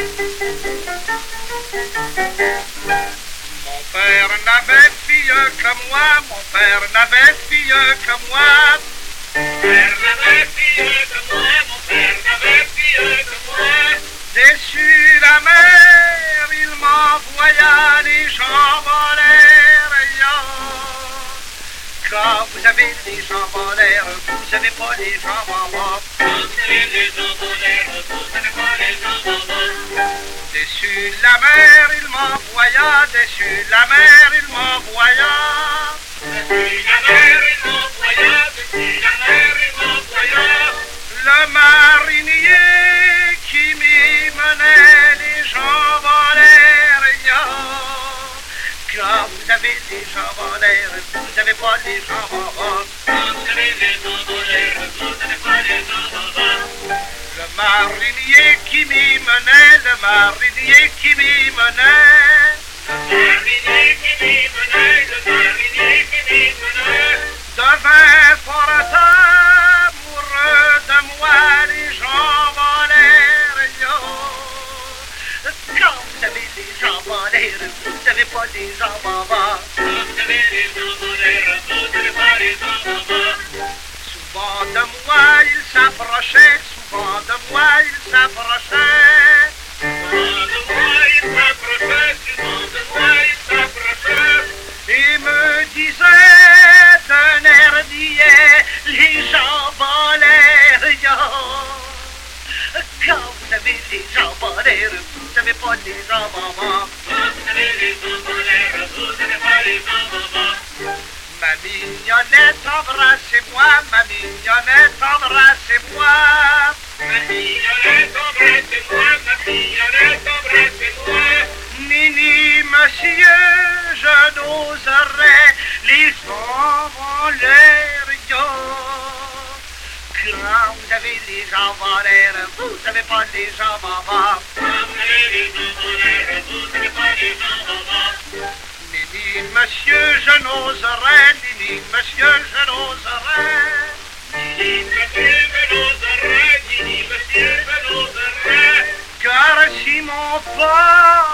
Mon père n'avait fille que moi, mon père n'avait fille que moi. Mon père n'avait fille que moi, mon père n'avait fille que moi. Déçu la mer, il m'envoya les jambes en l'air. Quand vous avez les jambes en l'air, vous n'avez pas les jambes en bas. Déçu la mer, il m'envoya, déçu la mer, il m'envoya. Depuis la mer, il m'envoya, depuis la mer, il m'envoya. Le marinier qui m'y menait les jambes en l'air. Quand vous avez les jambes en l'air, vous n'avez pas les jambes en l'air, marinier qui m'y menait, le marinier qui m'y menait. Marinier qui m'y menait, le marinier qui m'y menait. devint fort amoureux de moi, les jambes en l'air. yo. Quand vous avez les jambes en l'air, vous n'avez pas les jambes en bas. Vous avez les jambes en l'air, vous n'avez pas les jambes en bas. Souvent de moi, il s'approchait, il s'approchait. Souvent de moi, il s'approchait, souvent de moi, il s'approchait. Et me disait d'un air les jambes en l'air. Quand vous avez les jambes en l'air, vous n'avez pas les jambes en bas. Vous avez les jambes en l'air, vous n'avez pas les jambes en bas. Ma mignonnette, embrassez-moi, ma mignonnette, embrassez-moi. Monsieur, je n'oserais les en. Quand vous avez les en l'air, vous n'avez pas les jambes. Vous avez les jambes en l'air, vous n'avez pas les jambes en bas. Nini, monsieur, je n'oserais, Nini, monsieur, je n'oserais. Dis monsieur, je n'oserais, dis monsieur, je n'oserais. Car si mon papa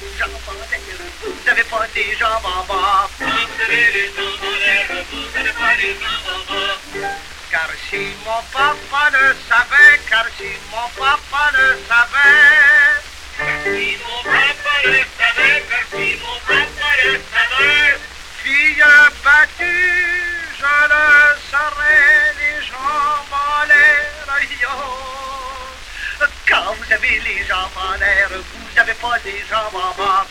vous avez pas des jambes en bas. Vous avez les jambes en l'air, vous n'avez pas les jambes en bas. Car si mon papa le savait, car si mon papa le savait, Si mon papa le savait, car si mon papa le savait. fille battue, je le saurais, vous avez les jambes en l'air, vous n'avez pas des jambes en bas.